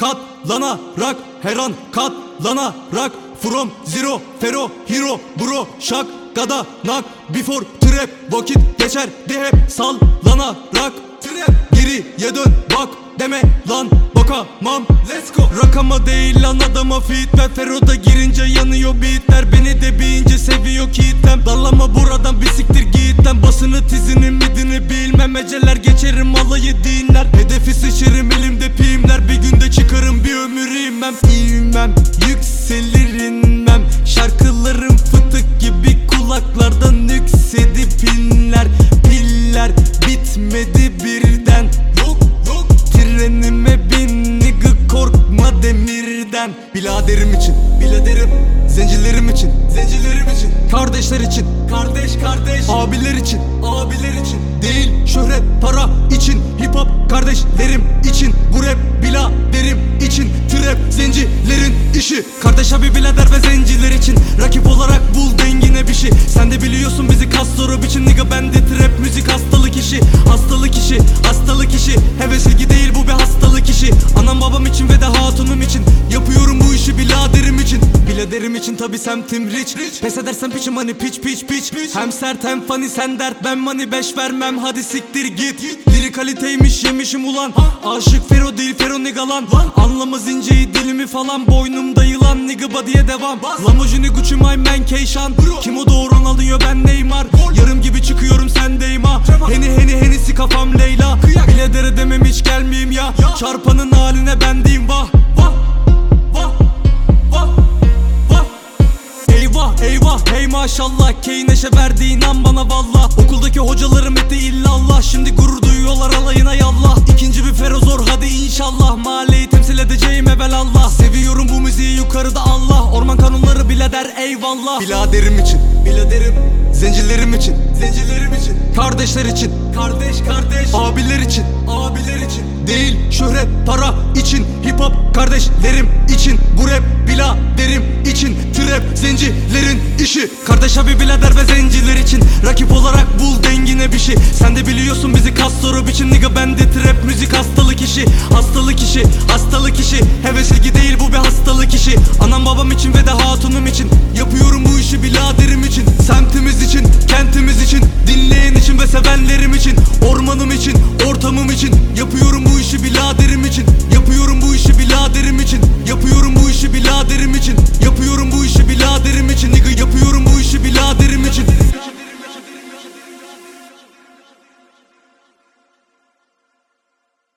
katlanarak Her an katlanarak From zero fero hero bro şak Gada nak before trap Vakit geçer de hep sallanarak. Trap. Geriye dön bak deme lan bakamam. Let's go. Rakama değil lan adama fit ver. Fero'da girince yanıyor beatler. Beni de bir ince seviyor kitlem. Dallama buradan bir siktir git lan. Basını tizini midini bilmem. Eceler geçerim alayı dinler. Hedefi sıçırım inler Piller bitmedi birden. Yok yok Trenime bin nigga korkma demirden. Biladerim için Biladerim. Zencilerim için Zencilerim için. Kardeşler için Kardeş kardeş. Abiler için Abiler için. Değil şöhret para için. Hip hop kardeşlerim için. Bu rap biladerim için. Trap zencilerin işi. Kardeş abi birader ve zenciler için. Rakip olarak bul dengine bir şey Biladerim için tabi semtim rich, Pes edersen piçim hani piç piç piç. Hem sert hem funny sen dert. Ben money beş vermem hadi siktir git. Lirik kaliteymiş yemişim ulan. Aşık Fero değil Fero nigga Anlamaz inceyi dilimi falan. Boynumda yılan nigga body'ye devam. Lamborghini Gucci my man Keyşan Kim o doğuran alıyor ben Neymar. Yarım gibi çıkıyorum sendeyim ha Heni heni henisi kafam Leyla. Biledere demem hiç gelmeyeyim ya. Çarpanın haline ben diyeyim vah Vah Vah maşallah Key neşe verdi inan bana valla. Okuldaki hocalarım etti illallah. Şimdi gurur duyuyorlar alayına yallah. İkinci bir ferozor hadi inşallah. Mahalleyi temsil edeceğim evelallah. Seviyorum bu müziği yukarıda Allah. Orman kanunları bile der eyvallah. Biladerim için. Biladerim. Zencilerim için. Zencilerim için. Kardeşler için. Kardeş kardeş. Abiler için. Abiler için. Değil şöhret para için. Hip hop kardeşlerim için. Bu rap biladerim için. Trap zencilerin işi Kardeş abi birader ve zenciler için. Rakip olarak bul dengine bir şey. Sen de biliyorsun bizi soru biçim Nigga bende trap müzik hastalık işi. Hastalık işi hastalık işi. Heves ilgi değil bu bir hastalık işi. Anam babam için ve de hatunum için. Yapıyorum bu işi biraderim için. Semtimiz için kentimiz için. Dinleyen için ve sevenlerim için. Ormanım için ortamım için. Yapıyorum